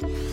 Yeah.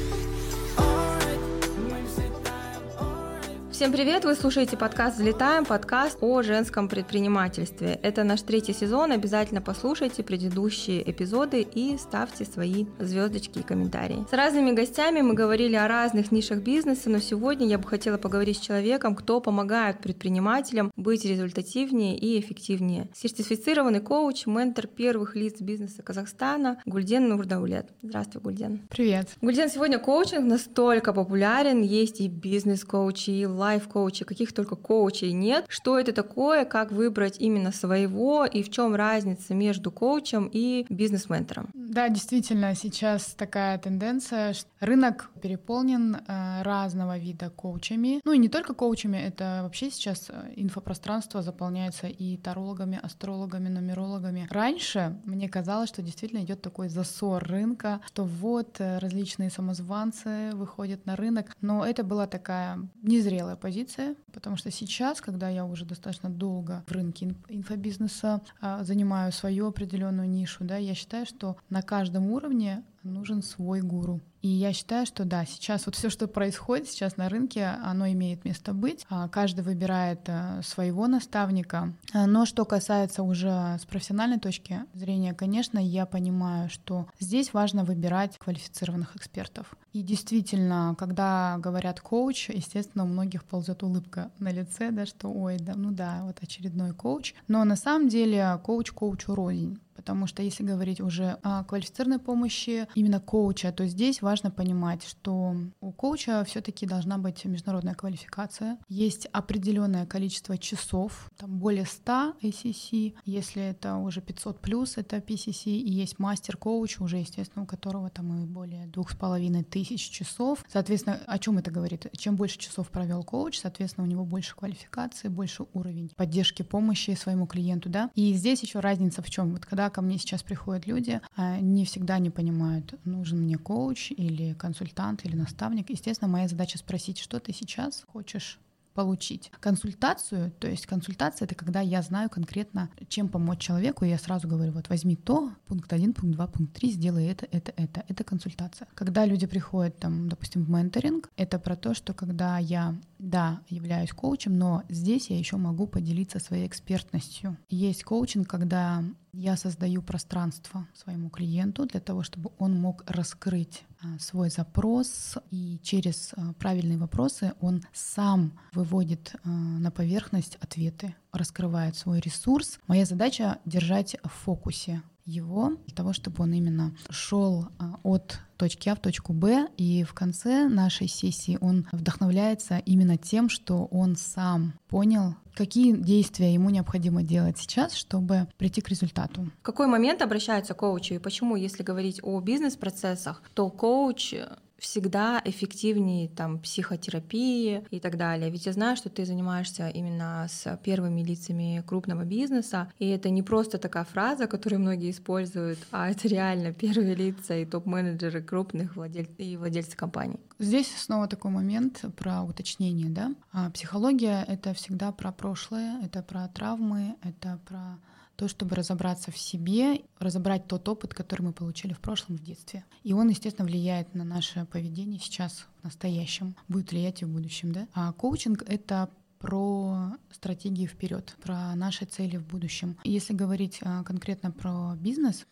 Всем привет! Вы слушаете подкаст «Взлетаем», подкаст о женском предпринимательстве. Это наш третий сезон. Обязательно послушайте предыдущие эпизоды и ставьте свои звездочки и комментарии. С разными гостями мы говорили о разных нишах бизнеса, но сегодня я бы хотела поговорить с человеком, кто помогает предпринимателям быть результативнее и эффективнее. Сертифицированный коуч, ментор первых лиц бизнеса Казахстана Гульден Нурдаулет. Здравствуй, Гульден. Привет. Гульден, сегодня коучинг настолько популярен, есть и бизнес-коучи, и лайф-коучей, каких только коучей нет. Что это такое, как выбрать именно своего и в чем разница между коучем и бизнес-ментором? Да, действительно, сейчас такая тенденция, что рынок переполнен э, разного вида коучами. Ну и не только коучами, это вообще сейчас э, инфопространство заполняется и тарологами, астрологами, нумерологами. Раньше мне казалось, что действительно идет такой засор рынка, что вот э, различные самозванцы выходят на рынок, но это была такая незрелая смелая позиция, потому что сейчас, когда я уже достаточно долго в рынке инфобизнеса а, занимаю свою определенную нишу, да, я считаю, что на каждом уровне нужен свой гуру. И я считаю, что да, сейчас вот все, что происходит сейчас на рынке, оно имеет место быть. А, каждый выбирает э, своего наставника. А, но что касается уже с профессиональной точки зрения, конечно, я понимаю, что здесь важно выбирать квалифицированных экспертов. И действительно, когда говорят коуч, естественно, у многих ползет улыбка на лице, да, что ой, да, ну да, вот очередной коуч. Но на самом деле коуч коучу рознь. Потому что если говорить уже о квалифицированной помощи именно коуча, то здесь важно понимать, что у коуча все-таки должна быть международная квалификация. Есть определенное количество часов, там более 100 ACC, если это уже 500 плюс, это PCC, и есть мастер-коуч, уже, естественно, у которого там и более двух с половиной тысяч часов. Соответственно, о чем это говорит? Чем больше часов провел коуч, соответственно, у него больше квалификации, больше уровень поддержки, помощи своему клиенту, да. И здесь еще разница в чем? Вот когда когда ко мне сейчас приходят люди, а, не всегда не понимают, нужен мне коуч или консультант или наставник. Естественно, моя задача спросить, что ты сейчас хочешь получить консультацию. То есть консультация — это когда я знаю конкретно, чем помочь человеку, и я сразу говорю, вот возьми то, пункт 1, пункт 2, пункт 3, сделай это, это, это. Это консультация. Когда люди приходят, там, допустим, в менторинг, это про то, что когда я, да, являюсь коучем, но здесь я еще могу поделиться своей экспертностью. Есть коучинг, когда я создаю пространство своему клиенту для того, чтобы он мог раскрыть а, свой запрос, и через а, правильные вопросы он сам выводит а, на поверхность ответы, раскрывает свой ресурс. Моя задача держать в фокусе его для того, чтобы он именно шел от точки А в точку Б, и в конце нашей сессии он вдохновляется именно тем, что он сам понял, какие действия ему необходимо делать сейчас, чтобы прийти к результату. В какой момент обращаются к коучу и почему, если говорить о бизнес-процессах, то коуч всегда эффективнее там психотерапии и так далее. Ведь я знаю, что ты занимаешься именно с первыми лицами крупного бизнеса, и это не просто такая фраза, которую многие используют, а это реально первые лица и топ-менеджеры крупных владель... и владельцы компаний. Здесь снова такой момент про уточнение, да. А психология — это всегда про прошлое, это про травмы, это про то, чтобы разобраться в себе, разобрать тот опыт, который мы получили в прошлом, в детстве. И он, естественно, влияет на наше поведение сейчас, в настоящем, будет влиять и в будущем. Да? А коучинг — это про стратегии вперед, про наши цели в будущем. Если говорить а, конкретно про бизнес,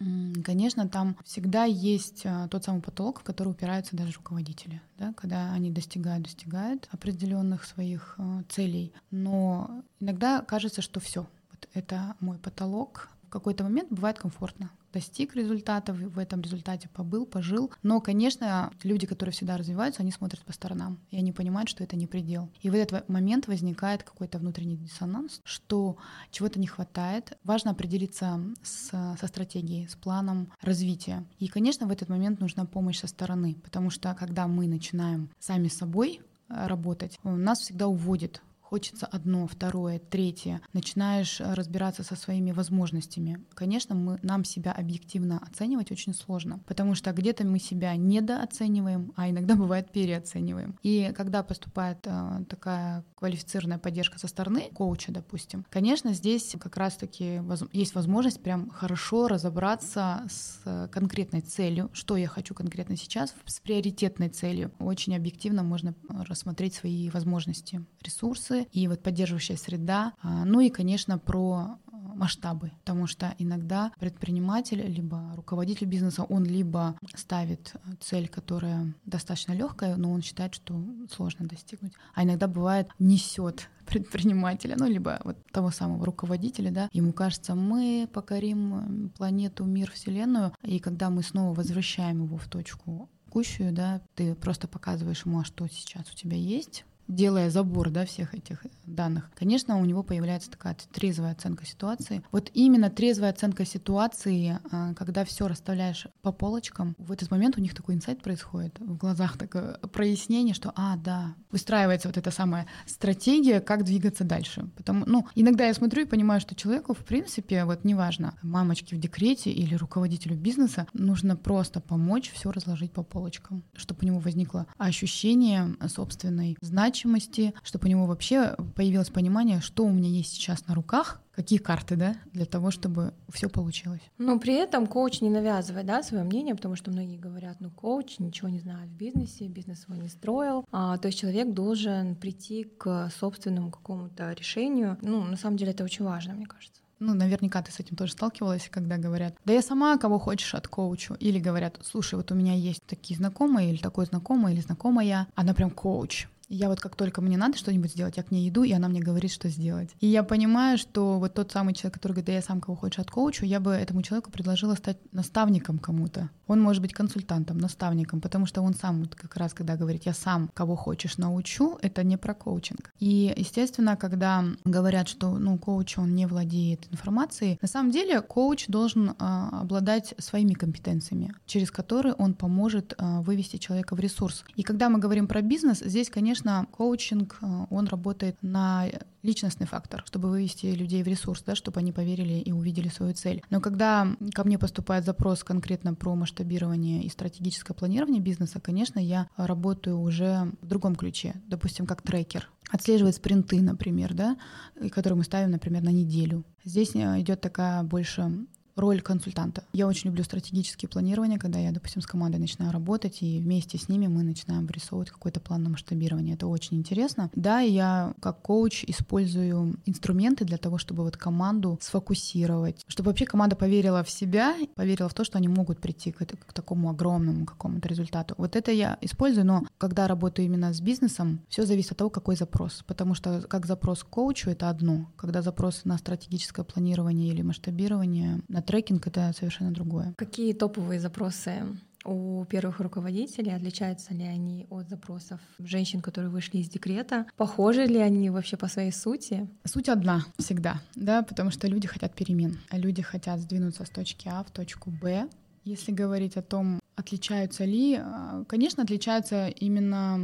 конечно, там всегда есть а, тот самый потолок, в который упираются даже руководители, да, когда они достигают, достигают определенных своих а, целей, но иногда кажется, что все, это мой потолок. В какой-то момент бывает комфортно. Достиг результата, в этом результате побыл, пожил. Но, конечно, люди, которые всегда развиваются, они смотрят по сторонам, и они понимают, что это не предел. И в этот момент возникает какой-то внутренний диссонанс, что чего-то не хватает. Важно определиться с, со стратегией, с планом развития. И, конечно, в этот момент нужна помощь со стороны, потому что когда мы начинаем сами с собой работать, нас всегда уводит хочется одно, второе, третье, начинаешь разбираться со своими возможностями. Конечно, мы, нам себя объективно оценивать очень сложно, потому что где-то мы себя недооцениваем, а иногда бывает переоцениваем. И когда поступает э, такая квалифицированная поддержка со стороны коуча, допустим, конечно, здесь как раз-таки воз, есть возможность прям хорошо разобраться с конкретной целью, что я хочу конкретно сейчас, с приоритетной целью. Очень объективно можно рассмотреть свои возможности, ресурсы и вот поддерживающая среда. А, ну и, конечно, про масштабы, потому что иногда предприниматель, либо руководитель бизнеса, он либо ставит цель, которая достаточно легкая, но он считает, что сложно достигнуть, а иногда бывает несет предпринимателя, ну, либо вот того самого руководителя, да, ему кажется, мы покорим планету, мир, Вселенную, и когда мы снова возвращаем его в точку текущую, да, ты просто показываешь ему, а что сейчас у тебя есть, делая забор да, всех этих данных, конечно, у него появляется такая трезвая оценка ситуации. Вот именно трезвая оценка ситуации, а, когда все расставляешь по полочкам, в этот момент у них такой инсайт происходит, в глазах такое прояснение, что, а, да, выстраивается вот эта самая стратегия, как двигаться дальше. Потому, ну, иногда я смотрю и понимаю, что человеку, в принципе, вот неважно, мамочке в декрете или руководителю бизнеса, нужно просто помочь все разложить по полочкам, чтобы у него возникло ощущение собственной значимости, значимости, чтобы у него вообще появилось понимание, что у меня есть сейчас на руках, какие карты, да, для того, чтобы все получилось. Но при этом коуч не навязывает, да, свое мнение, потому что многие говорят, ну, коуч ничего не знает в бизнесе, бизнес его не строил. А, то есть человек должен прийти к собственному какому-то решению. Ну, на самом деле это очень важно, мне кажется. Ну, наверняка ты с этим тоже сталкивалась, когда говорят, да я сама кого хочешь от коучу. Или говорят, слушай, вот у меня есть такие знакомые, или такой знакомый, или знакомая, она прям коуч. Я вот как только мне надо что-нибудь сделать, я к ней иду, и она мне говорит, что сделать. И я понимаю, что вот тот самый человек, который говорит, да я сам кого хочешь от коучу, я бы этому человеку предложила стать наставником кому-то. Он может быть консультантом, наставником, потому что он сам вот как раз, когда говорит, я сам кого хочешь научу, это не про коучинг. И, естественно, когда говорят, что ну, коуч, он не владеет информацией, на самом деле коуч должен а, обладать своими компетенциями, через которые он поможет а, вывести человека в ресурс. И когда мы говорим про бизнес, здесь, конечно, конечно, коучинг, э, он работает на личностный фактор, чтобы вывести людей в ресурс, да, чтобы они поверили и увидели свою цель. Но когда ко мне поступает запрос конкретно про масштабирование и стратегическое планирование бизнеса, конечно, я работаю уже в другом ключе, допустим, как трекер отслеживать спринты, например, да, которые мы ставим, например, на неделю. Здесь э, идет такая больше роль консультанта. Я очень люблю стратегические планирования, когда я, допустим, с командой начинаю работать, и вместе с ними мы начинаем вырисовывать какой-то план на масштабирование. Это очень интересно. Да, я как коуч использую инструменты для того, чтобы вот команду сфокусировать, чтобы вообще команда поверила в себя, поверила в то, что они могут прийти к, к такому огромному какому-то результату. Вот это я использую, но когда работаю именно с бизнесом, все зависит от того, какой запрос. Потому что как запрос к коучу — это одно. Когда запрос на стратегическое планирование или масштабирование, на трекинг — это совершенно другое. Какие топовые запросы у первых руководителей, отличаются ли они от запросов женщин, которые вышли из декрета? Похожи ли они вообще по своей сути? Суть одна всегда, да, потому что люди хотят перемен. Люди хотят сдвинуться с точки А в точку Б. Если говорить о том, отличаются ли, а, конечно, отличаются именно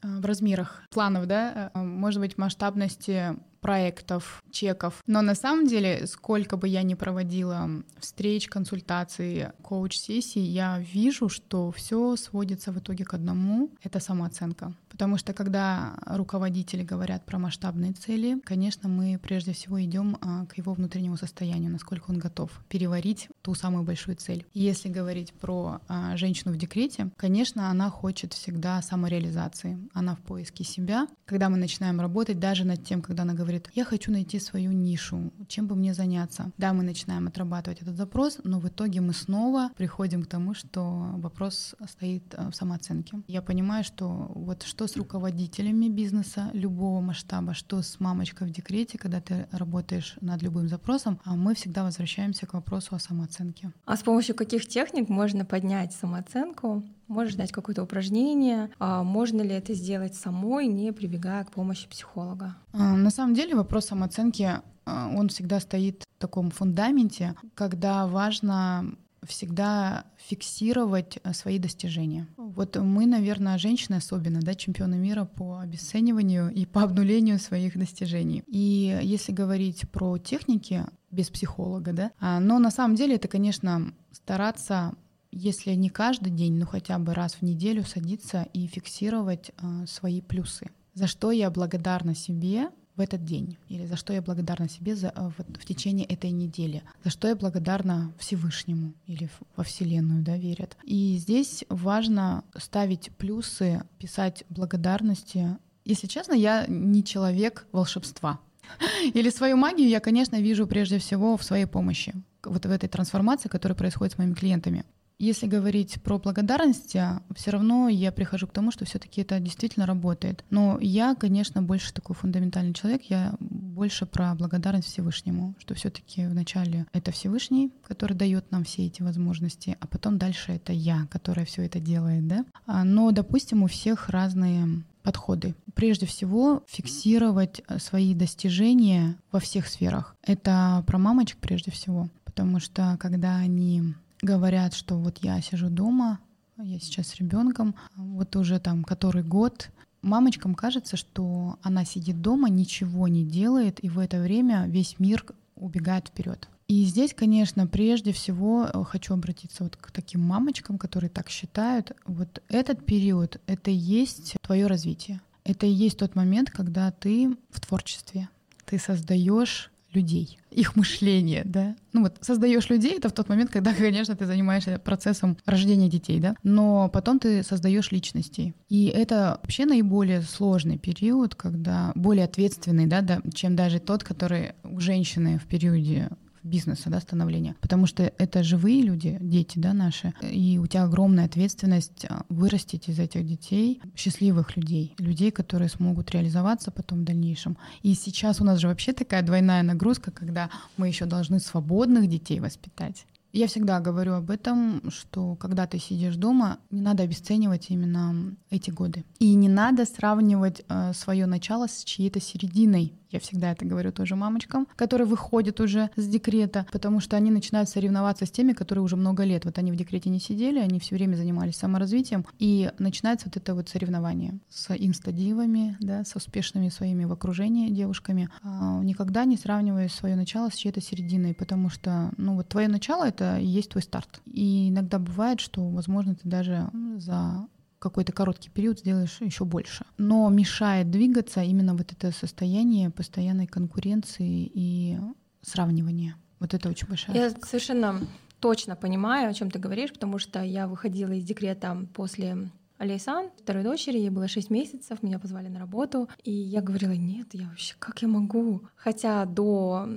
а, в размерах планов, да, а, может быть, масштабности проектов, чеков. Но на самом деле, сколько бы я ни проводила встреч, консультаций, коуч-сессий, я вижу, что все сводится в итоге к одному — это самооценка. Потому что когда руководители говорят про масштабные цели, конечно, мы прежде всего идем а, к его внутреннему состоянию, насколько он готов переварить ту самую большую цель. Если говорить про а, женщину в декрете, конечно, она хочет всегда самореализации. Она в поиске себя. Когда мы начинаем работать даже над тем, когда она говорит, я хочу найти свою нишу, чем бы мне заняться. Да, мы начинаем отрабатывать этот запрос, но в итоге мы снова приходим к тому, что вопрос стоит а, в самооценке. Я понимаю, что вот что с руководителями бизнеса любого масштаба, что с мамочкой в декрете, когда ты работаешь над любым запросом, а мы всегда возвращаемся к вопросу о самооценке. А с помощью каких техник можно поднять самооценку? Можешь дать какое-то упражнение? А можно ли это сделать самой, не прибегая к помощи психолога? А, на самом деле вопрос самооценки, а, он всегда стоит в таком фундаменте, когда важно всегда фиксировать э, свои достижения. Вот мы, наверное, женщины особенно, да, чемпионы мира по обесцениванию и по обнулению своих достижений. И если говорить про техники без психолога, да, а, но на самом деле это, конечно, стараться если не каждый день, но хотя бы раз в неделю садиться и фиксировать э, свои плюсы. За что я благодарна себе в этот день, или за что я благодарна себе за, э, в, в течение этой недели, за что я благодарна Всевышнему или во Вселенную, да, верят. И здесь важно ставить плюсы, писать благодарности. Если честно, я не человек волшебства. Или свою магию я, конечно, вижу прежде всего в своей помощи, вот в этой трансформации, которая происходит с моими клиентами. Если говорить про благодарность, все равно я прихожу к тому, что все-таки это действительно работает. Но я, конечно, больше такой фундаментальный человек. Я больше про благодарность Всевышнему, что все-таки вначале это Всевышний, который дает нам все эти возможности, а потом дальше это я, которая все это делает, да. А, но, допустим, у всех разные подходы. Прежде всего, фиксировать свои достижения во всех сферах. Это про мамочек прежде всего, потому что когда они говорят, что вот я сижу дома, я сейчас с ребенком, вот уже там который год, мамочкам кажется, что она сидит дома, ничего не делает, и в это время весь мир убегает вперед. И здесь, конечно, прежде всего э, хочу обратиться вот к таким мамочкам, которые так считают. Вот этот период — это и есть твое развитие. Это и есть тот момент, когда ты в творчестве. Ты создаешь людей, их мышление, да. Ну вот создаешь людей, это в тот момент, когда, конечно, ты занимаешься процессом рождения детей, да, но потом ты создаешь личностей. И это вообще наиболее сложный период, когда более ответственный, да, да чем даже тот, который у женщины в периоде бизнеса, да, становления. Потому что это живые люди, дети, да, наши. И у тебя огромная ответственность а, вырастить из этих детей счастливых людей, людей, которые смогут реализоваться потом в дальнейшем. И сейчас у нас же вообще такая двойная нагрузка, когда мы еще должны свободных детей воспитать. Я всегда говорю об этом, что когда ты сидишь дома, не надо обесценивать именно эти годы. И не надо сравнивать э, свое начало с чьей-то серединой. Я всегда это говорю тоже мамочкам, которые выходят уже с декрета, потому что они начинают соревноваться с теми, которые уже много лет. Вот они в декрете не сидели, они все время занимались саморазвитием, и начинается вот это вот соревнование с инстадивами, да, с успешными своими в окружении девушками. А, никогда не сравнивая свое начало с чьей-то серединой, потому что, ну вот твое начало — это и есть твой старт. И иногда бывает, что, возможно, ты даже за какой-то короткий период сделаешь еще больше. Но мешает двигаться именно вот это состояние постоянной конкуренции и сравнивания. Вот это очень большая Я штука. совершенно точно понимаю, о чем ты говоришь, потому что я выходила из декрета после Алейсан, второй дочери, ей было 6 месяцев, меня позвали на работу, и я говорила, нет, я вообще, как я могу? Хотя до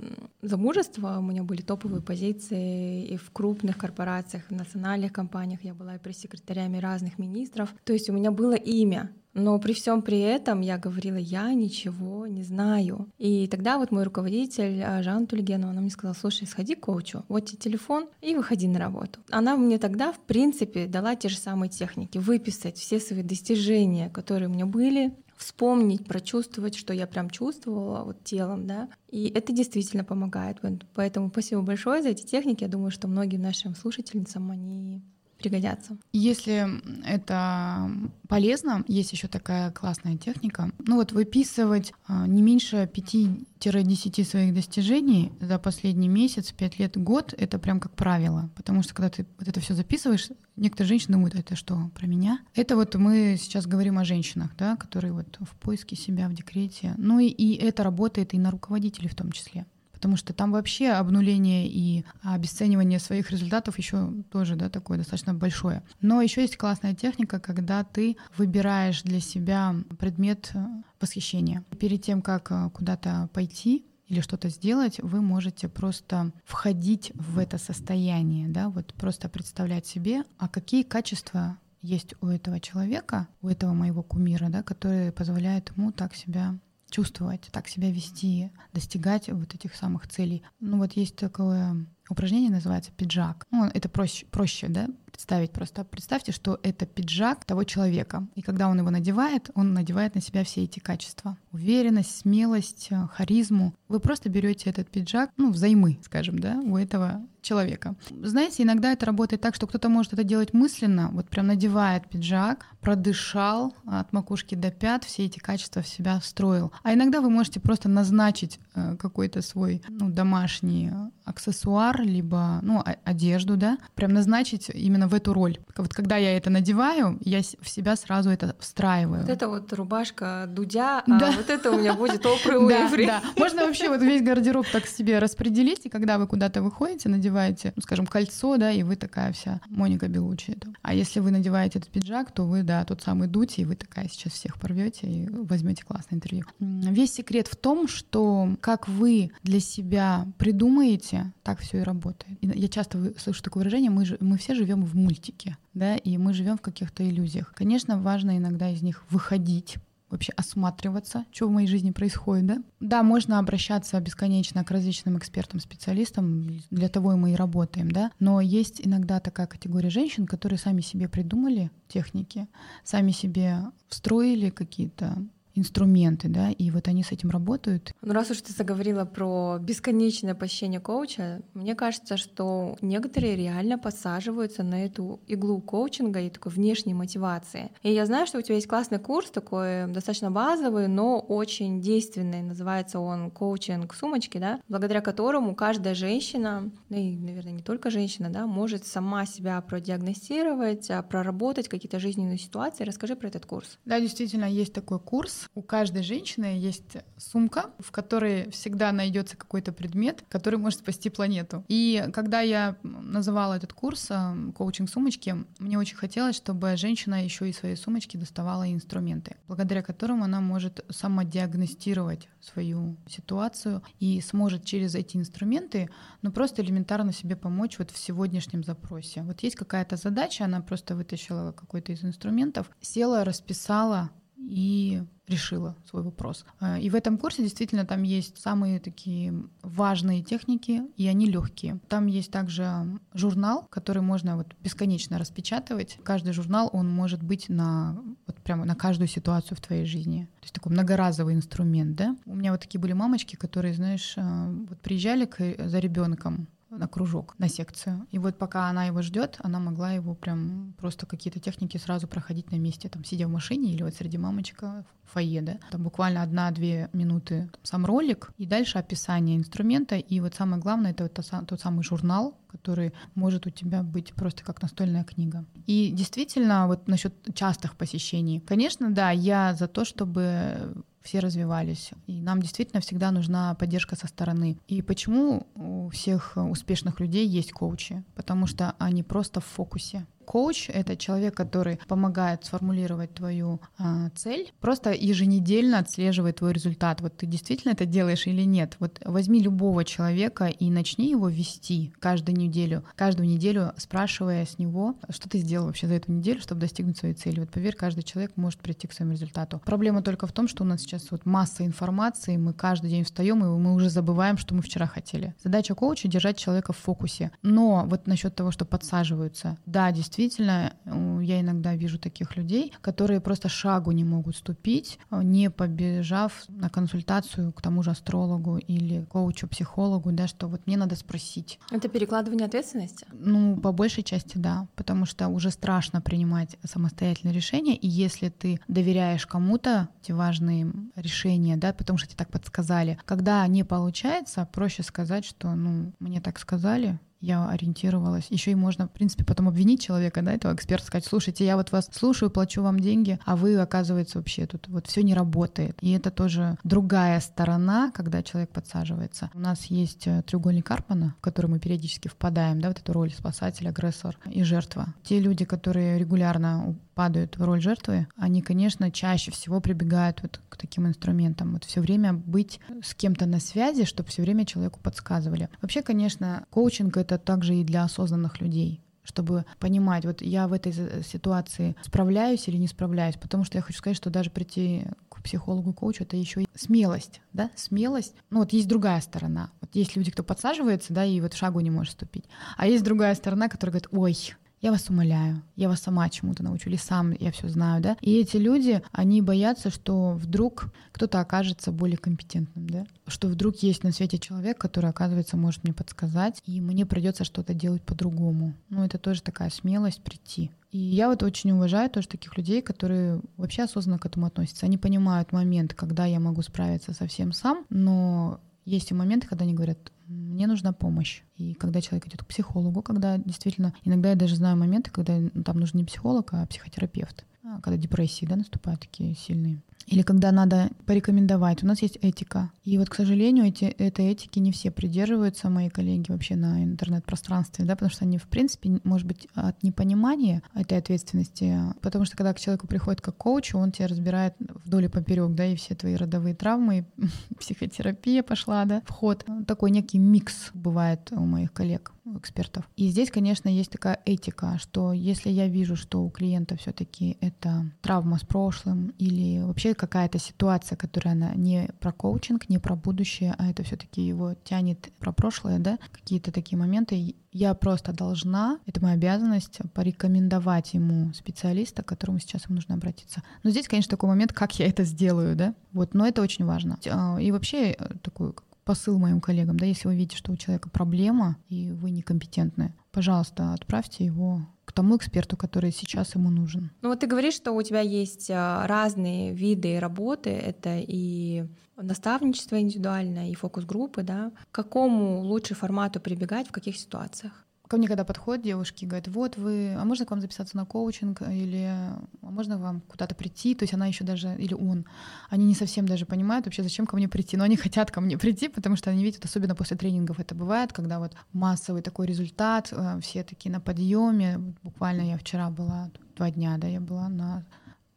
замужества у меня были топовые позиции и в крупных корпорациях, в национальных компаниях, я была и пресс-секретарями разных министров, то есть у меня было имя, но при всем при этом я говорила, я ничего не знаю. И тогда вот мой руководитель а, Жанна Тульгенова, она мне сказала, слушай, сходи к коучу, вот тебе телефон и выходи на работу. Она мне тогда, в принципе, дала те же самые техники, выписать все свои достижения, которые у меня были, вспомнить, прочувствовать, что я прям чувствовала вот телом, да, и это действительно помогает. Поэтому спасибо большое за эти техники. Я думаю, что многим нашим слушательницам они пригодятся. Если это полезно, есть еще такая классная техника. Ну вот выписывать а, не меньше 5-10 своих достижений за последний месяц, 5 лет, год, это прям как правило. Потому что когда ты вот это все записываешь, некоторые женщины думают, это что, про меня? Это вот мы сейчас говорим о женщинах, да, которые вот в поиске себя, в декрете. Ну и, и это работает и на руководителей в том числе потому что там вообще обнуление и обесценивание своих результатов еще тоже да, такое достаточно большое. Но еще есть классная техника, когда ты выбираешь для себя предмет э, восхищения. Перед тем, как э, куда-то пойти, или что-то сделать, вы можете просто входить в это состояние, да, вот просто представлять себе, а какие качества есть у этого человека, у этого моего кумира, да, которые позволяют ему так себя чувствовать, так себя вести, достигать вот этих самых целей. Ну вот есть такое упражнение, называется пиджак. Ну, это проще, проще, да, представить просто. Представьте, что это пиджак того человека. И когда он его надевает, он надевает на себя все эти качества. Уверенность, смелость, э, харизму. Вы просто берете этот пиджак, ну, взаймы, скажем, да, у этого человека. Знаете, иногда это работает так, что кто-то может это делать мысленно, вот прям надевает пиджак, продышал от макушки до пят, все эти качества в себя встроил. А иногда вы можете просто назначить э, какой-то свой ну, домашний аксессуар, либо ну, одежду, да, прям назначить именно в эту роль. Вот когда я это надеваю, я в себя сразу это встраиваю. Вот это вот рубашка Дудя, а да. вот это у меня будет Опры Уэйфри. Да, да. Можно вообще вот весь гардероб так себе распределить, и когда вы куда-то выходите, надеваете, ну, скажем, кольцо, да, и вы такая вся Моника Белучи. А если вы надеваете этот пиджак, то вы, да, тот самый Дути, и вы такая сейчас всех порвете и возьмете классное интервью. Весь секрет в том, что как вы для себя придумаете, так все и работает. Я часто слышу такое выражение, мы, же, мы все живем в мультике, да, и мы живем в каких-то иллюзиях. Конечно, важно иногда из них выходить, вообще осматриваться, что в моей жизни происходит, да? Да, можно обращаться бесконечно к различным экспертам, специалистам, для того и мы и работаем, да, но есть иногда такая категория женщин, которые сами себе придумали техники, сами себе встроили какие-то инструменты, да, и вот они с этим работают. Ну, раз уж ты заговорила про бесконечное посещение коуча, мне кажется, что некоторые реально подсаживаются на эту иглу коучинга и такой внешней мотивации. И я знаю, что у тебя есть классный курс, такой достаточно базовый, но очень действенный. Называется он коучинг сумочки, да, благодаря которому каждая женщина, ну и, наверное, не только женщина, да, может сама себя продиагностировать, а, проработать какие-то жизненные ситуации. Расскажи про этот курс. Да, действительно, есть такой курс у каждой женщины есть сумка, в которой всегда найдется какой-то предмет, который может спасти планету. И когда я называла этот курс э, коучинг сумочки, мне очень хотелось, чтобы женщина еще из своей сумочки доставала инструменты, благодаря которым она может самодиагностировать свою ситуацию и сможет через эти инструменты, ну просто элементарно себе помочь вот в сегодняшнем запросе. Вот есть какая-то задача, она просто вытащила какой-то из инструментов, села, расписала и решила свой вопрос. А, и в этом курсе действительно там есть самые такие важные техники, и они легкие. Там есть также журнал, который можно вот бесконечно распечатывать. Каждый журнал, он может быть на вот прямо на каждую ситуацию в твоей жизни. То есть такой многоразовый инструмент, да? У меня вот такие были мамочки, которые, знаешь, а, вот приезжали к, за ребенком, на кружок, на секцию. И вот пока она его ждет, она могла его прям просто какие-то техники сразу проходить на месте, там, сидя в машине или вот среди мамочек в фойе, да. Там буквально одна-две минуты там, сам ролик, и дальше описание инструмента. И вот самое главное — это вот тот самый журнал, который может у тебя быть просто как настольная книга. И действительно, вот насчет частых посещений. Конечно, да, я за то, чтобы все развивались. И нам действительно всегда нужна поддержка со стороны. И почему у всех успешных людей есть коучи? Потому что они просто в фокусе. Коуч — это человек, который помогает сформулировать твою э, цель, просто еженедельно отслеживает твой результат. Вот ты действительно это делаешь или нет. Вот возьми любого человека и начни его вести каждую неделю, каждую неделю спрашивая с него, что ты сделал вообще за эту неделю, чтобы достигнуть своей цели. Вот поверь, каждый человек может прийти к своему результату. Проблема только в том, что у нас сейчас вот масса информации, мы каждый день встаем, и мы уже забываем, что мы вчера хотели. Задача коуча — держать человека в фокусе. Но вот насчет того, что подсаживаются, да, действительно, действительно, я иногда вижу таких людей, которые просто шагу не могут ступить, не побежав на консультацию к тому же астрологу или коучу, психологу, да, что вот мне надо спросить. Это перекладывание ответственности? Ну, по большей части, да, потому что уже страшно принимать самостоятельные решения, и если ты доверяешь кому-то эти важные решения, да, потому что тебе так подсказали, когда не получается, проще сказать, что, ну, мне так сказали, я ориентировалась. Еще и можно, в принципе, потом обвинить человека, да, этого эксперта, сказать, слушайте, я вот вас слушаю, плачу вам деньги, а вы, оказывается, вообще тут вот все не работает. И это тоже другая сторона, когда человек подсаживается. У нас есть э, треугольник Карпмана, в который мы периодически впадаем, да, вот эту роль спасатель, агрессор и жертва. Те люди, которые регулярно падают в роль жертвы, они, конечно, чаще всего прибегают вот к таким инструментам. Вот все время быть с кем-то на связи, чтобы все время человеку подсказывали. Вообще, конечно, коучинг это также и для осознанных людей чтобы понимать, вот я в этой ситуации справляюсь или не справляюсь, потому что я хочу сказать, что даже прийти к психологу, коучу, это еще и смелость, да, смелость. Ну вот есть другая сторона. Вот есть люди, кто подсаживается, да, и вот шагу не может ступить, а есть другая сторона, которая говорит, ой, я вас умоляю, я вас сама чему-то научу, или сам я все знаю, да. И эти люди, они боятся, что вдруг кто-то окажется более компетентным, да, что вдруг есть на свете человек, который, оказывается, может мне подсказать, и мне придется что-то делать по-другому. Ну, это тоже такая смелость прийти. И я вот очень уважаю тоже таких людей, которые вообще осознанно к этому относятся. Они понимают момент, когда я могу справиться совсем сам, но есть и моменты, когда они говорят, мне нужна помощь. И когда человек идет к психологу, когда действительно, иногда я даже знаю моменты, когда там нужен не психолог, а психотерапевт, а, когда депрессии да, наступают такие сильные или когда надо порекомендовать. У нас есть этика. И вот, к сожалению, эти, этой этики не все придерживаются, мои коллеги вообще на интернет-пространстве, да, потому что они, в принципе, может быть, от непонимания этой ответственности, потому что когда к человеку приходит как коуч, он тебя разбирает вдоль и поперек, да, и все твои родовые травмы, психотерапия пошла, да, вход. Такой некий микс бывает у моих коллег экспертов. И здесь, конечно, есть такая этика, что если я вижу, что у клиента все-таки это травма с прошлым или вообще какая-то ситуация, которая она не про коучинг, не про будущее, а это все-таки его тянет про прошлое, да, какие-то такие моменты, я просто должна, это моя обязанность, порекомендовать ему специалиста, к которому сейчас ему нужно обратиться. Но здесь, конечно, такой момент, как я это сделаю, да, вот, но это очень важно. А, и вообще э, такой посыл моим коллегам, да, если вы видите, что у человека проблема и вы некомпетентны, пожалуйста, отправьте его к тому эксперту, который сейчас ему нужен. Ну вот ты говоришь, что у тебя есть а, разные виды работы, это и наставничество индивидуальное, и фокус-группы, да. К какому лучше формату прибегать, в каких ситуациях? Ко мне когда подходят девушки, говорят, вот вы, а можно к вам записаться на коучинг, или а можно вам куда-то прийти, то есть она еще даже, или он, они не совсем даже понимают вообще, зачем ко мне прийти, но они хотят ко мне прийти, потому что они видят, особенно после тренингов это бывает, когда вот массовый такой результат, э, все такие на подъеме, буквально я вчера была, два дня, да, я была на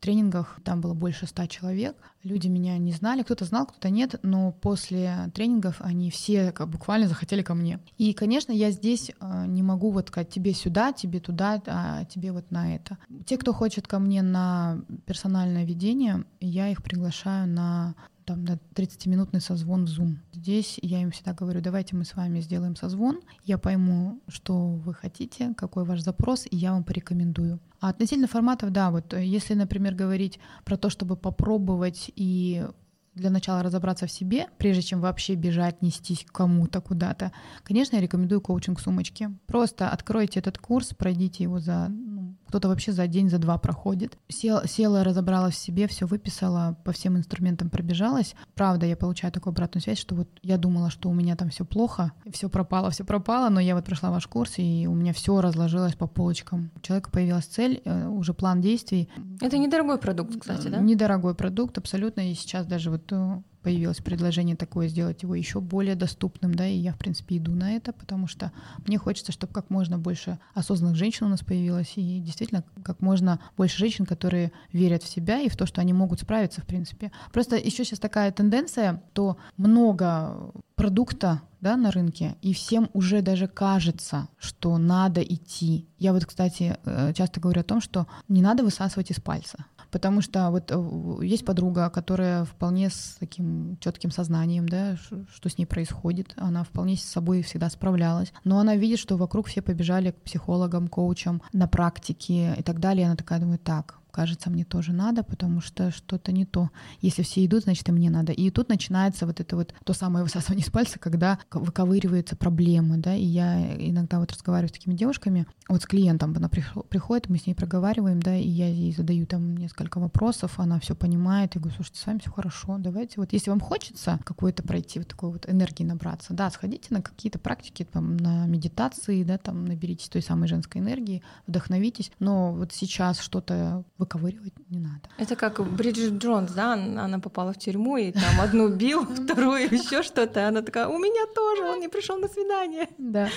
тренингах, там было больше ста человек. Люди меня не знали, кто-то знал, кто-то нет, но после тренингов они все как, буквально захотели ко мне. И, конечно, я здесь э, не могу вот сказать тебе сюда, тебе туда, а тебе вот на это. Те, кто хочет ко мне на персональное ведение, я их приглашаю на там, на 30-минутный созвон в Zoom. Здесь я им всегда говорю, давайте мы с вами сделаем созвон, я пойму, что вы хотите, какой ваш запрос, и я вам порекомендую. А относительно форматов, да, вот э, если, например, говорить про то, чтобы попробовать и для начала разобраться в себе, прежде чем вообще бежать, нестись к кому-то куда-то, конечно, я рекомендую коучинг сумочки. Просто откройте этот курс, пройдите его за кто-то вообще за день, за два проходит. Сел, села, разобралась в себе, все выписала, по всем инструментам пробежалась. Правда, я получаю такую обратную связь, что вот я думала, что у меня там все плохо, все пропало, все пропало, но я вот прошла ваш курс, и у меня все разложилось по полочкам. У человека появилась цель, э, уже план действий. Это недорогой продукт, кстати, да? Недорогой продукт, абсолютно. И сейчас даже вот э, появилось предложение такое сделать его еще более доступным, да, и я, в принципе, иду на это, потому что мне хочется, чтобы как можно больше осознанных женщин у нас появилось, и действительно как можно больше женщин, которые верят в себя и в то, что они могут справиться, в принципе. Просто еще сейчас такая тенденция, то много продукта да, на рынке, и всем уже даже кажется, что надо идти. Я вот, кстати, э, часто говорю о том, что не надо высасывать из пальца. Потому что вот э, есть подруга, которая вполне с таким четким сознанием, да, что с ней происходит. Она вполне с собой всегда справлялась. Но она видит, что вокруг все побежали к психологам, коучам на практике и так далее. Она такая думает, так, кажется, мне тоже надо, потому что что-то не то. Если все идут, значит, и мне надо. И тут начинается вот это вот то самое высасывание с пальца, когда выковыриваются проблемы, да, и я иногда вот разговариваю с такими девушками, вот с клиентом, она приходит, мы с ней проговариваем, да, и я ей задаю там несколько вопросов, она все понимает, и говорю, слушайте, с вами все хорошо, давайте вот, если вам хочется какой-то пройти, вот такой вот энергии набраться, да, сходите на какие-то практики, там, на медитации, да, там, наберитесь той самой женской энергии, вдохновитесь, но вот сейчас что-то выковыривать не надо. Это как Бриджит Джонс, да, она попала в тюрьму и там одну бил, вторую еще что-то, она такая, у меня тоже, он не пришел на свидание. Да,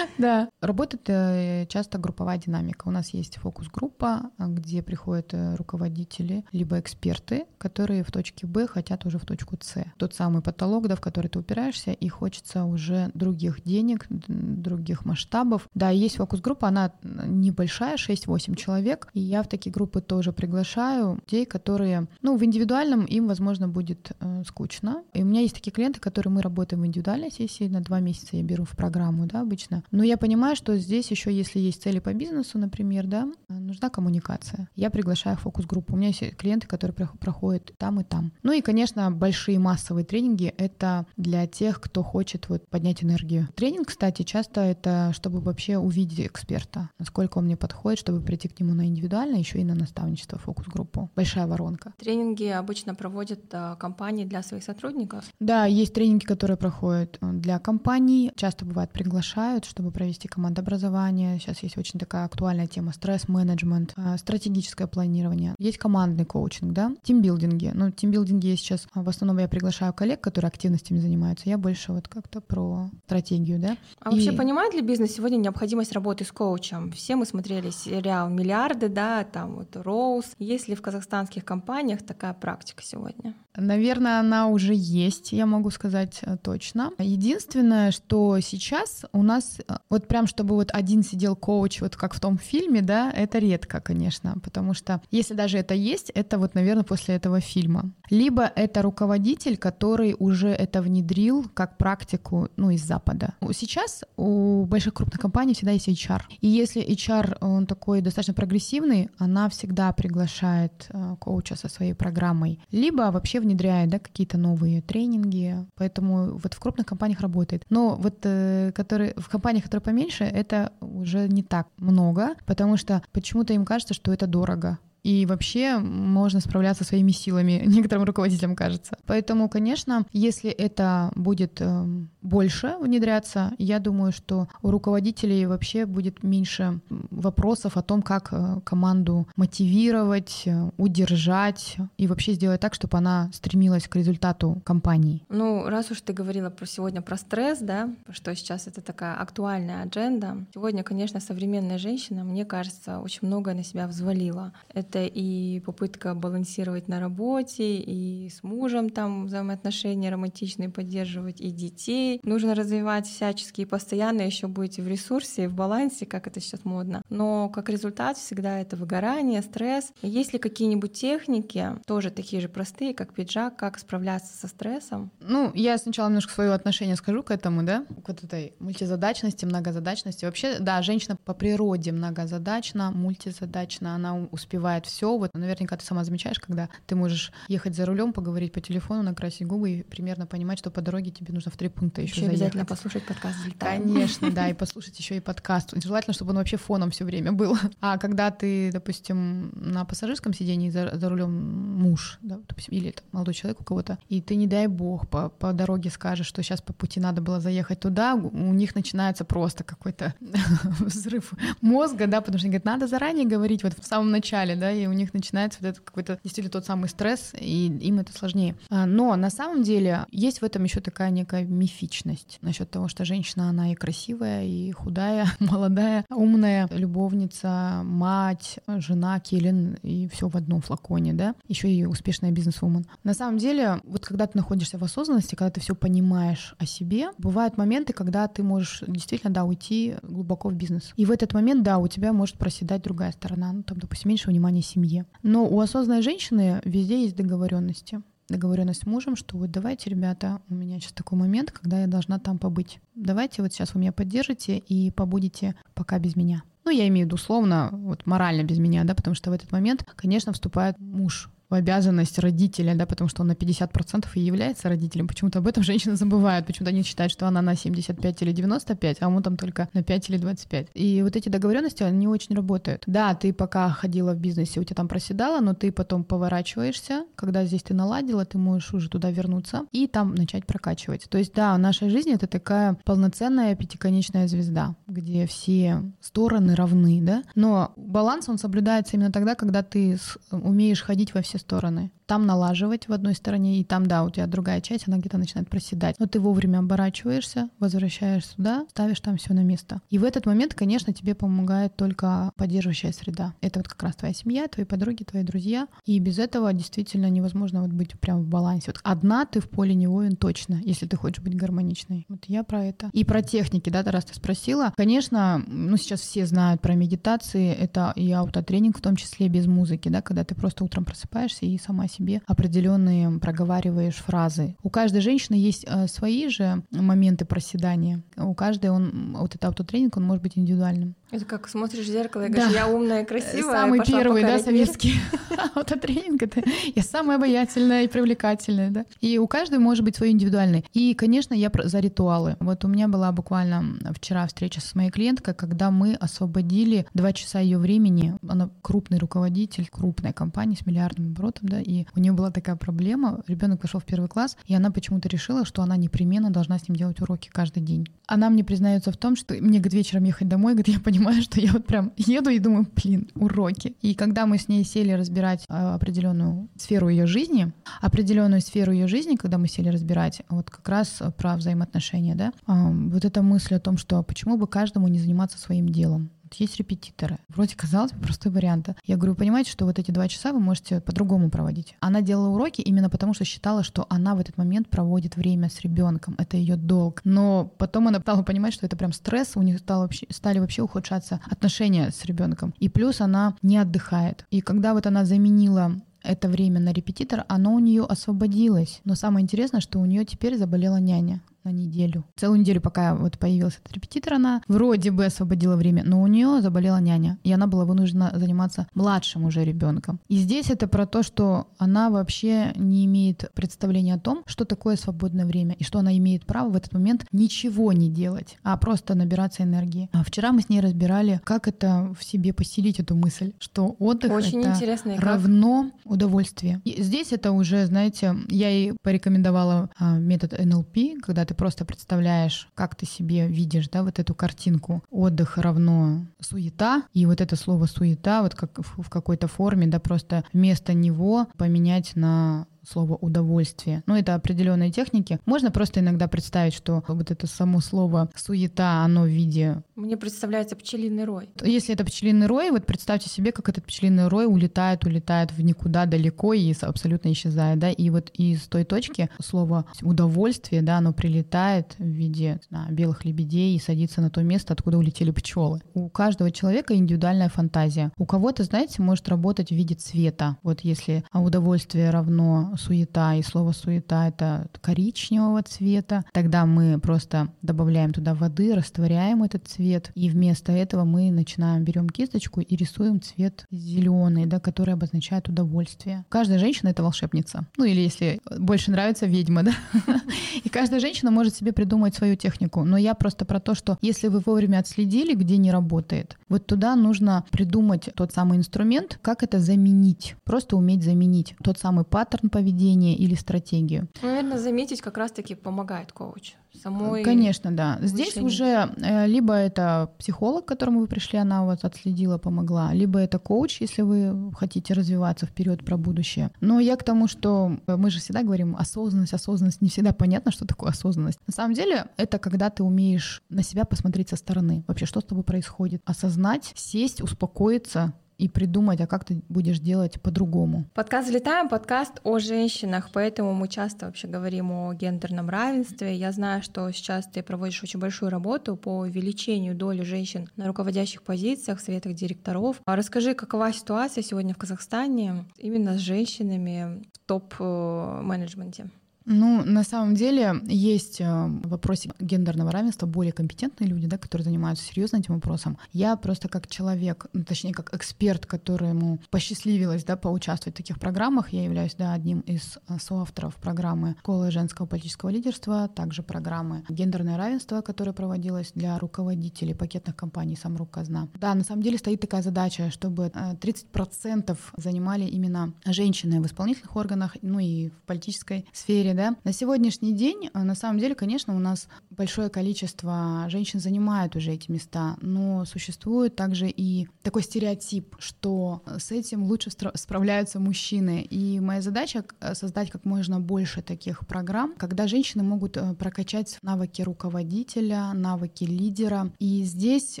да. Работает э, часто групповая динамика. У нас есть фокус-группа, где приходят э, руководители, либо эксперты, которые в точке Б хотят уже в точку С. Тот самый потолок, да, в который ты упираешься, и хочется уже других денег, других масштабов. Да, есть фокус-группа, она небольшая, 6-8 человек, и я в такие группы то тоже приглашаю людей, которые, ну, в индивидуальном им, возможно, будет э, скучно. И у меня есть такие клиенты, которые мы работаем в индивидуальной сессии, на два месяца я беру в программу, да, обычно. Но я понимаю, что здесь еще, если есть цели по бизнесу, например, да, нужна коммуникация. Я приглашаю фокус-группу. У меня есть клиенты, которые проходят там и там. Ну и, конечно, большие массовые тренинги — это для тех, кто хочет вот поднять энергию. Тренинг, кстати, часто это чтобы вообще увидеть эксперта, насколько он мне подходит, чтобы прийти к нему на индивидуально, еще и на наставничество, фокус-группу. Большая воронка. Тренинги обычно проводят а, компании для своих сотрудников? Да, есть тренинги, которые проходят э, для компаний. Часто бывает приглашают, чтобы провести командообразование. Сейчас есть очень такая актуальная тема стресс-менеджмент, а, стратегическое планирование. Есть командный коучинг, да, тимбилдинги. Ну, тимбилдинги я сейчас а, в основном я приглашаю коллег, которые активностями занимаются. Я больше вот как-то про стратегию, да. А и... вообще понимает ли бизнес сегодня необходимость работы с коучем? Все мы смотрели сериал «Миллиарды», да, там вот «Роуз». Есть ли в казахстанских компаниях такая практика сегодня? Наверное, она уже есть, я могу сказать э, точно. Единственное, что сейчас у нас, э, вот прям чтобы вот один сидел коуч, вот как в том фильме, да, это редко, конечно, потому что если даже это есть, это вот, наверное, после этого фильма. Либо это руководитель, который уже это внедрил как практику, ну, из Запада. Сейчас у больших крупных компаний всегда есть HR. И если HR, он такой достаточно прогрессивный, она всегда приглашает э, коуча со своей программой. Либо вообще внедряет да, какие-то новые тренинги. Поэтому вот в крупных компаниях работает. Но вот э, которые, в компаниях, которые поменьше, это уже не так много, потому что почему-то им кажется, что это дорого и вообще можно справляться своими силами, некоторым руководителям кажется. Поэтому, конечно, если это будет эм, больше внедряться, я думаю, что у руководителей вообще будет меньше вопросов о том, как э, команду мотивировать, э, удержать и вообще сделать так, чтобы она стремилась к результату компании. Ну, раз уж ты говорила про сегодня про стресс, да, что сейчас это такая актуальная адженда, сегодня, конечно, современная женщина, мне кажется, очень многое на себя взвалила. Это и попытка балансировать на работе, и с мужем там взаимоотношения романтичные поддерживать, и детей. Нужно развивать всячески и постоянно еще быть в ресурсе, и в балансе, как это сейчас модно. Но как результат всегда это выгорание, стресс. Есть ли какие-нибудь техники, тоже такие же простые, как пиджак, как справляться со стрессом? Ну, я сначала немножко свое отношение скажу к этому, да, к вот этой мультизадачности, многозадачности. Вообще, да, женщина по природе многозадачна, мультизадачна, она успевает все. Вот наверняка ты сама замечаешь, когда ты можешь ехать за рулем, поговорить по телефону, накрасить губы и примерно понимать, что по дороге тебе нужно в три пункта еще, обязательно послушать подкаст «Взлетаем». Конечно, да, и послушать еще и подкаст. Желательно, чтобы он вообще фоном все время был. А когда ты, допустим, на пассажирском сидении за, за рулем муж, да, допустим, или там, молодой человек у кого-то, и ты, не дай бог, по, по дороге скажешь, что сейчас по пути надо было заехать туда, у них начинается просто какой-то взрыв мозга, да, потому что они говорят, надо заранее говорить вот в самом начале, да, и у них начинается вот этот какой-то действительно тот самый стресс, и им это сложнее. А, но на самом деле есть в этом еще такая некая мифичность насчет того, что женщина, она и красивая, и худая, молодая, умная, любовница, мать, жена, Келлен, и все в одном флаконе, да, еще и успешная бизнес-вумен. На самом деле, вот когда ты находишься в осознанности, когда ты все понимаешь о себе, бывают моменты, когда ты можешь действительно, да, уйти глубоко в бизнес. И в этот момент, да, у тебя может проседать другая сторона, ну, там, допустим, меньше внимания семье. Но у осознанной женщины везде есть договоренности договоренность с мужем, что вот давайте, ребята, у меня сейчас такой момент, когда я должна там побыть. Давайте вот сейчас вы меня поддержите и побудете пока без меня. Ну, я имею в виду условно, вот морально без меня, да, потому что в этот момент, конечно, вступает муж в обязанность родителя, да, потому что он на 50% и является родителем. Почему-то об этом женщины забывают, почему-то они считают, что она на 75 или 95, а ему там только на 5 или 25. И вот эти договоренности, они очень работают. Да, ты пока ходила в бизнесе, у тебя там проседала, но ты потом поворачиваешься, когда здесь ты наладила, ты можешь уже туда вернуться и там начать прокачивать. То есть, да, наша жизнь — это такая полноценная пятиконечная звезда, где все стороны равны, да, но баланс, он соблюдается именно тогда, когда ты умеешь ходить во все стороны. Там налаживать в одной стороне, и там, да, у тебя другая часть, она где-то начинает проседать. Но ты вовремя оборачиваешься, возвращаешься сюда, ставишь там все на место. И в этот момент, конечно, тебе помогает только поддерживающая среда. Это вот как раз твоя семья, твои подруги, твои друзья. И без этого действительно невозможно вот быть прям в балансе. Вот одна ты в поле не воин точно, если ты хочешь быть гармоничной. Вот я про это. И про техники, да, раз ты спросила. Конечно, ну сейчас все знают про медитации, это и аутотренинг в том числе без музыки, да, когда ты просто утром просыпаешься и сама себе определенные проговариваешь фразы. У каждой женщины есть э, свои же моменты проседания. У каждой он, вот этот аутотренинг, он может быть индивидуальным. Это как смотришь в зеркало и говоришь, да. я умная, красивая. Самый первый, да, советский аутотренинг. Это я самая обаятельная и привлекательная, да. И у каждой может быть свой индивидуальный. И, конечно, я за ритуалы. Вот у меня была буквально вчера встреча с моей клиенткой, когда мы освободили два часа ее времени. Она крупный руководитель крупной компании с миллиардным оборотом, да, и у нее была такая проблема. Ребенок пошел в первый класс, и она почему-то решила, что она непременно должна с ним делать уроки каждый день. Она мне признается в том, что мне, говорит, вечером ехать домой, говорит, я понимаю, что я вот прям еду и думаю, блин, уроки. И когда мы с ней сели разбирать а, определенную сферу ее жизни, определенную сферу ее жизни, когда мы сели разбирать, вот как раз про взаимоотношения, да, вот эта мысль о том, что почему бы каждому не заниматься своим делом, есть репетиторы. Вроде казалось бы простой вариант. Я говорю, понимаете, что вот эти два часа вы можете по-другому проводить. Она делала уроки именно потому, что считала, что она в этот момент проводит время с ребенком. Это ее долг. Но потом она стала понимать, что это прям стресс, у них стало вообще, стали вообще ухудшаться отношения с ребенком. И плюс она не отдыхает. И когда вот она заменила это время на репетитор, оно у нее освободилось. Но самое интересное, что у нее теперь заболела няня на неделю. Целую неделю, пока вот появился этот репетитор, она вроде бы освободила время, но у нее заболела няня, и она была вынуждена заниматься младшим уже ребенком. И здесь это про то, что она вообще не имеет представления о том, что такое свободное время, и что она имеет право в этот момент ничего не делать, а просто набираться энергии. А вчера мы с ней разбирали, как это в себе поселить эту мысль, что отдых Очень это равно удовольствие. И здесь это уже, знаете, я ей порекомендовала а, метод НЛП, когда ты просто представляешь, как ты себе видишь, да, вот эту картинку. Отдых равно суета, и вот это слово суета, вот как в какой-то форме, да, просто вместо него поменять на слово удовольствие. Ну, это определенные техники. Можно просто иногда представить, что вот это само слово суета, оно в виде... Мне представляется пчелиный рой. Если это пчелиный рой, вот представьте себе, как этот пчелиный рой улетает, улетает в никуда далеко и абсолютно исчезает, да, и вот из той точки слово удовольствие, да, оно прилетает в виде знаю, белых лебедей и садится на то место, откуда улетели пчелы. У каждого человека индивидуальная фантазия. У кого-то, знаете, может работать в виде цвета. Вот если удовольствие равно суета, и слово суета — это коричневого цвета, тогда мы просто добавляем туда воды, растворяем этот цвет, и вместо этого мы начинаем, берем кисточку и рисуем цвет зеленый, да, который обозначает удовольствие. Каждая женщина — это волшебница. Ну или если больше нравится ведьма, да. И каждая женщина может себе придумать свою технику. Но я просто про то, что если вы вовремя отследили, где не работает, вот туда нужно придумать тот самый инструмент, как это заменить. Просто уметь заменить тот самый паттерн поведения, поведение или стратегию. Наверное, заметить как раз-таки помогает коуч. Самой Конечно, да. Здесь уже э, либо это психолог, к которому вы пришли, она вас отследила, помогла, либо это коуч, если вы хотите развиваться вперед про будущее. Но я к тому, что мы же всегда говорим осознанность, осознанность, не всегда понятно, что такое осознанность. На самом деле это когда ты умеешь на себя посмотреть со стороны. Вообще, что с тобой происходит? Осознать, сесть, успокоиться, и придумать, а как ты будешь делать по-другому. Подкаст «Взлетаем» — подкаст о женщинах, поэтому мы часто вообще говорим о гендерном равенстве. Я знаю, что сейчас ты проводишь очень большую работу по увеличению доли женщин на руководящих позициях, советах директоров. А расскажи, какова ситуация сегодня в Казахстане именно с женщинами в топ-менеджменте? Ну, на самом деле есть э, в вопросе гендерного равенства более компетентные люди, да, которые занимаются серьезно этим вопросом. Я просто как человек, ну, точнее, как эксперт, которому посчастливилось да, поучаствовать в таких программах, я являюсь да, одним из э, соавторов программы «Школа женского политического лидерства», также программы «Гендерное равенство», которая проводилась для руководителей пакетных компаний «Самрук Казна». Да, на самом деле стоит такая задача, чтобы 30% э, занимали именно женщины в исполнительных органах, ну и в политической сфере, да. На сегодняшний день, э, на самом деле, конечно, у нас большое количество женщин занимают уже эти места, но существует также и такой стереотип, что с этим лучше справляются мужчины. И моя задача — создать как можно больше таких программ, когда женщины могут э, прокачать навыки руководителя, навыки лидера. И здесь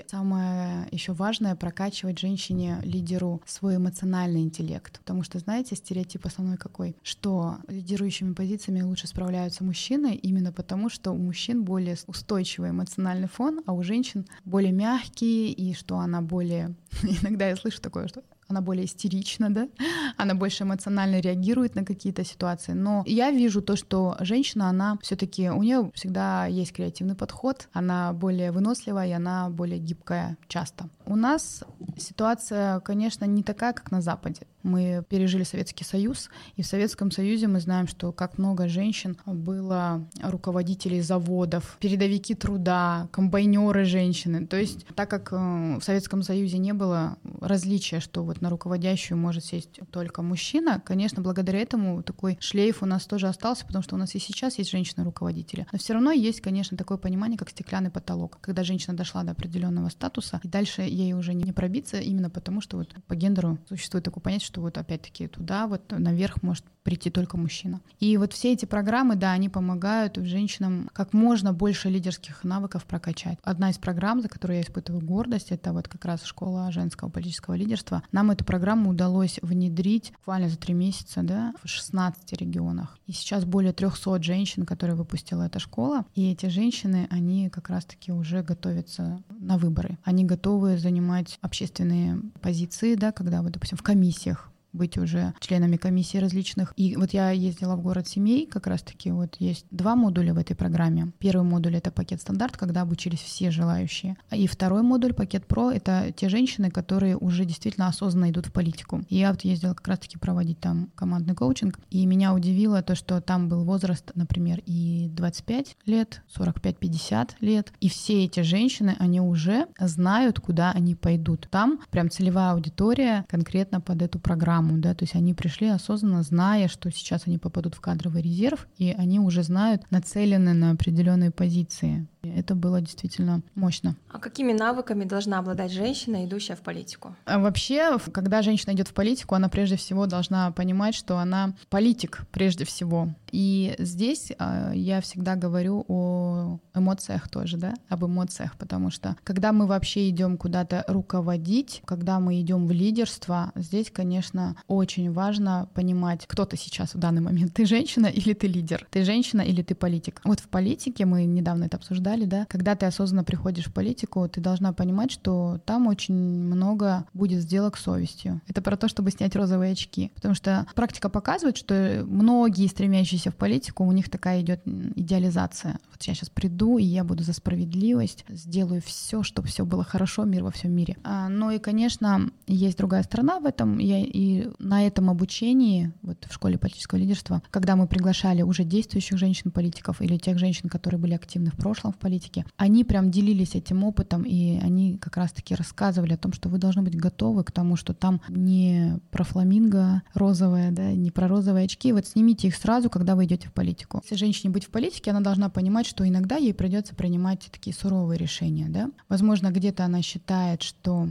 самое еще важное — прокачивать женщине, лидеру, свой эмоциональный интеллект. Потому что, знаете, стереотип основной какой? Что лидирующими позициями лучше справляются мужчины именно потому, что у мужчин более устойчивый эмоциональный фон, а у женщин более мягкий, и что она более... Иногда я слышу такое, что она более истерична, да, она больше эмоционально реагирует на какие-то ситуации. Но я вижу то, что женщина, она все-таки, у нее всегда есть креативный подход, она более выносливая, и она более гибкая часто. У нас ситуация, конечно, не такая, как на Западе. Мы пережили Советский Союз, и в Советском Союзе мы знаем, что как много женщин было руководителей заводов, передовики труда, комбайнеры женщины. То есть так как э, в Советском Союзе не было различия, что вот на руководящую может сесть только мужчина, конечно, благодаря этому такой шлейф у нас тоже остался, потому что у нас и сейчас есть женщины-руководители. Но все равно есть, конечно, такое понимание, как стеклянный потолок, когда женщина дошла до определенного статуса, и дальше ей уже не пробиться именно потому, что вот по гендеру существует такое понятие, что вот опять-таки туда вот наверх может прийти только мужчина. И вот все эти программы, да, они помогают женщинам как можно больше лидерских навыков прокачать. Одна из программ, за которую я испытываю гордость, это вот как раз школа женского политического лидерства. Нам эту программу удалось внедрить буквально за три месяца, да, в 16 регионах. И сейчас более 300 женщин, которые выпустила эта школа. И эти женщины, они как раз-таки уже готовятся на выборы. Они готовы занимать общественные позиции, да, когда, вот, допустим, в комиссиях быть уже членами комиссий различных. И вот я ездила в город семей, как раз-таки вот есть два модуля в этой программе. Первый модуль — это пакет стандарт, когда обучились все желающие. И второй модуль, пакет про, это те женщины, которые уже действительно осознанно идут в политику. И я вот ездила как раз-таки проводить там командный коучинг, и меня удивило то, что там был возраст, например, и 25 лет, 45-50 лет, и все эти женщины, они уже знают, куда они пойдут. Там прям целевая аудитория конкретно под эту программу программу, да, то есть они пришли осознанно, зная, что сейчас они попадут в кадровый резерв, и они уже знают, нацелены на определенные позиции. Это было действительно мощно. А какими навыками должна обладать женщина, идущая в политику? А вообще, когда женщина идет в политику, она прежде всего должна понимать, что она политик прежде всего. И здесь э, я всегда говорю о эмоциях тоже, да, об эмоциях, потому что когда мы вообще идем куда-то руководить, когда мы идем в лидерство, здесь, конечно, очень важно понимать, кто ты сейчас в данный момент. Ты женщина или ты лидер? Ты женщина или ты политик? Вот в политике мы недавно это обсуждали да, когда ты осознанно приходишь в политику, ты должна понимать, что там очень много будет сделок совестью. Это про то, чтобы снять розовые очки. Потому что практика показывает, что многие стремящиеся в политику, у них такая идет идеализация. Вот я сейчас приду, и я буду за справедливость, сделаю все, чтобы все было хорошо, мир во всем мире. А, ну и, конечно, есть другая сторона в этом. Я и на этом обучении, вот в школе политического лидерства, когда мы приглашали уже действующих женщин-политиков или тех женщин, которые были активны в прошлом в политике, они прям делились этим опытом, и они как раз-таки рассказывали о том, что вы должны быть готовы к тому, что там не про фламинго розовое, да, не про розовые очки. Вот снимите их сразу, когда вы идете в политику. Если женщине быть в политике, она должна понимать, что иногда ей придется принимать такие суровые решения, да. Возможно, где-то она считает, что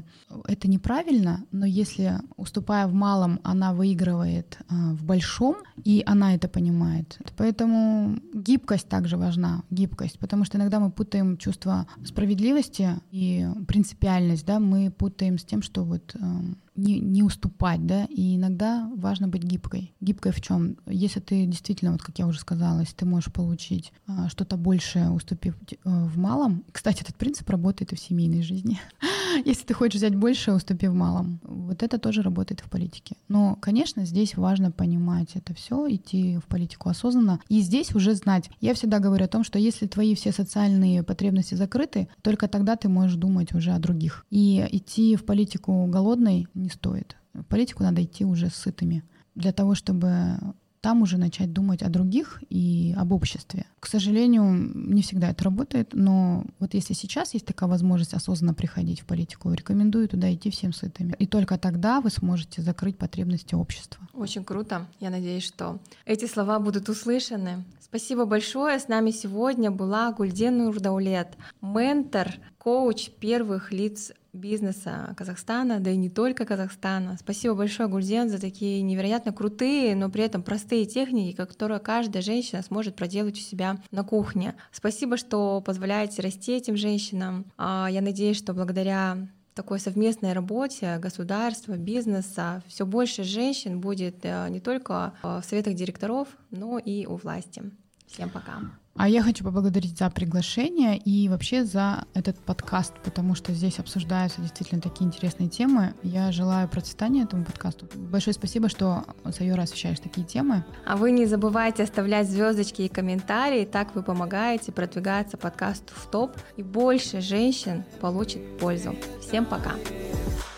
это неправильно, но если уступая в малом, она выигрывает э, в большом, и она это понимает. Поэтому гибкость также важна, гибкость, потому что иногда мы путаем чувство справедливости и принципиальность, да, мы путаем с тем, что вот э, не, не уступать, да, и иногда важно быть гибкой. Гибкой в чем? Если ты действительно, вот как я уже сказала, если ты можешь получить а, что-то большее, уступив а, в малом, кстати, этот принцип работает и в семейной жизни. если ты хочешь взять больше, уступи в малом, вот это тоже работает в политике. Но, конечно, здесь важно понимать это все, идти в политику осознанно, и здесь уже знать. Я всегда говорю о том, что если твои все социальные потребности закрыты, только тогда ты можешь думать уже о других. И идти в политику голодной не стоит. В политику надо идти уже сытыми для того, чтобы там уже начать думать о других и об обществе. К сожалению, не всегда это работает, но вот если сейчас есть такая возможность осознанно приходить в политику, рекомендую туда идти всем сытыми. И только тогда вы сможете закрыть потребности общества. Очень круто. Я надеюсь, что эти слова будут услышаны. Спасибо большое. С нами сегодня была Гульден Нурдаулет, ментор, коуч первых лиц бизнеса Казахстана, да и не только Казахстана. Спасибо большое, Гульден, за такие невероятно крутые, но при этом простые техники, которые каждая женщина сможет проделать у себя на кухне. Спасибо, что позволяете расти этим женщинам. А, я надеюсь, что благодаря такой совместной работе государства, бизнеса все больше женщин будет э, не только в советах директоров, но и у власти. Всем пока. А я хочу поблагодарить за приглашение и вообще за этот подкаст, потому что здесь обсуждаются действительно такие интересные темы. Я желаю процветания этому подкасту. Большое спасибо, что, Сайора, освещаешь такие темы. А вы не забывайте оставлять звездочки и комментарии, так вы помогаете продвигаться подкасту в топ, и больше женщин получит пользу. Всем пока! Пока.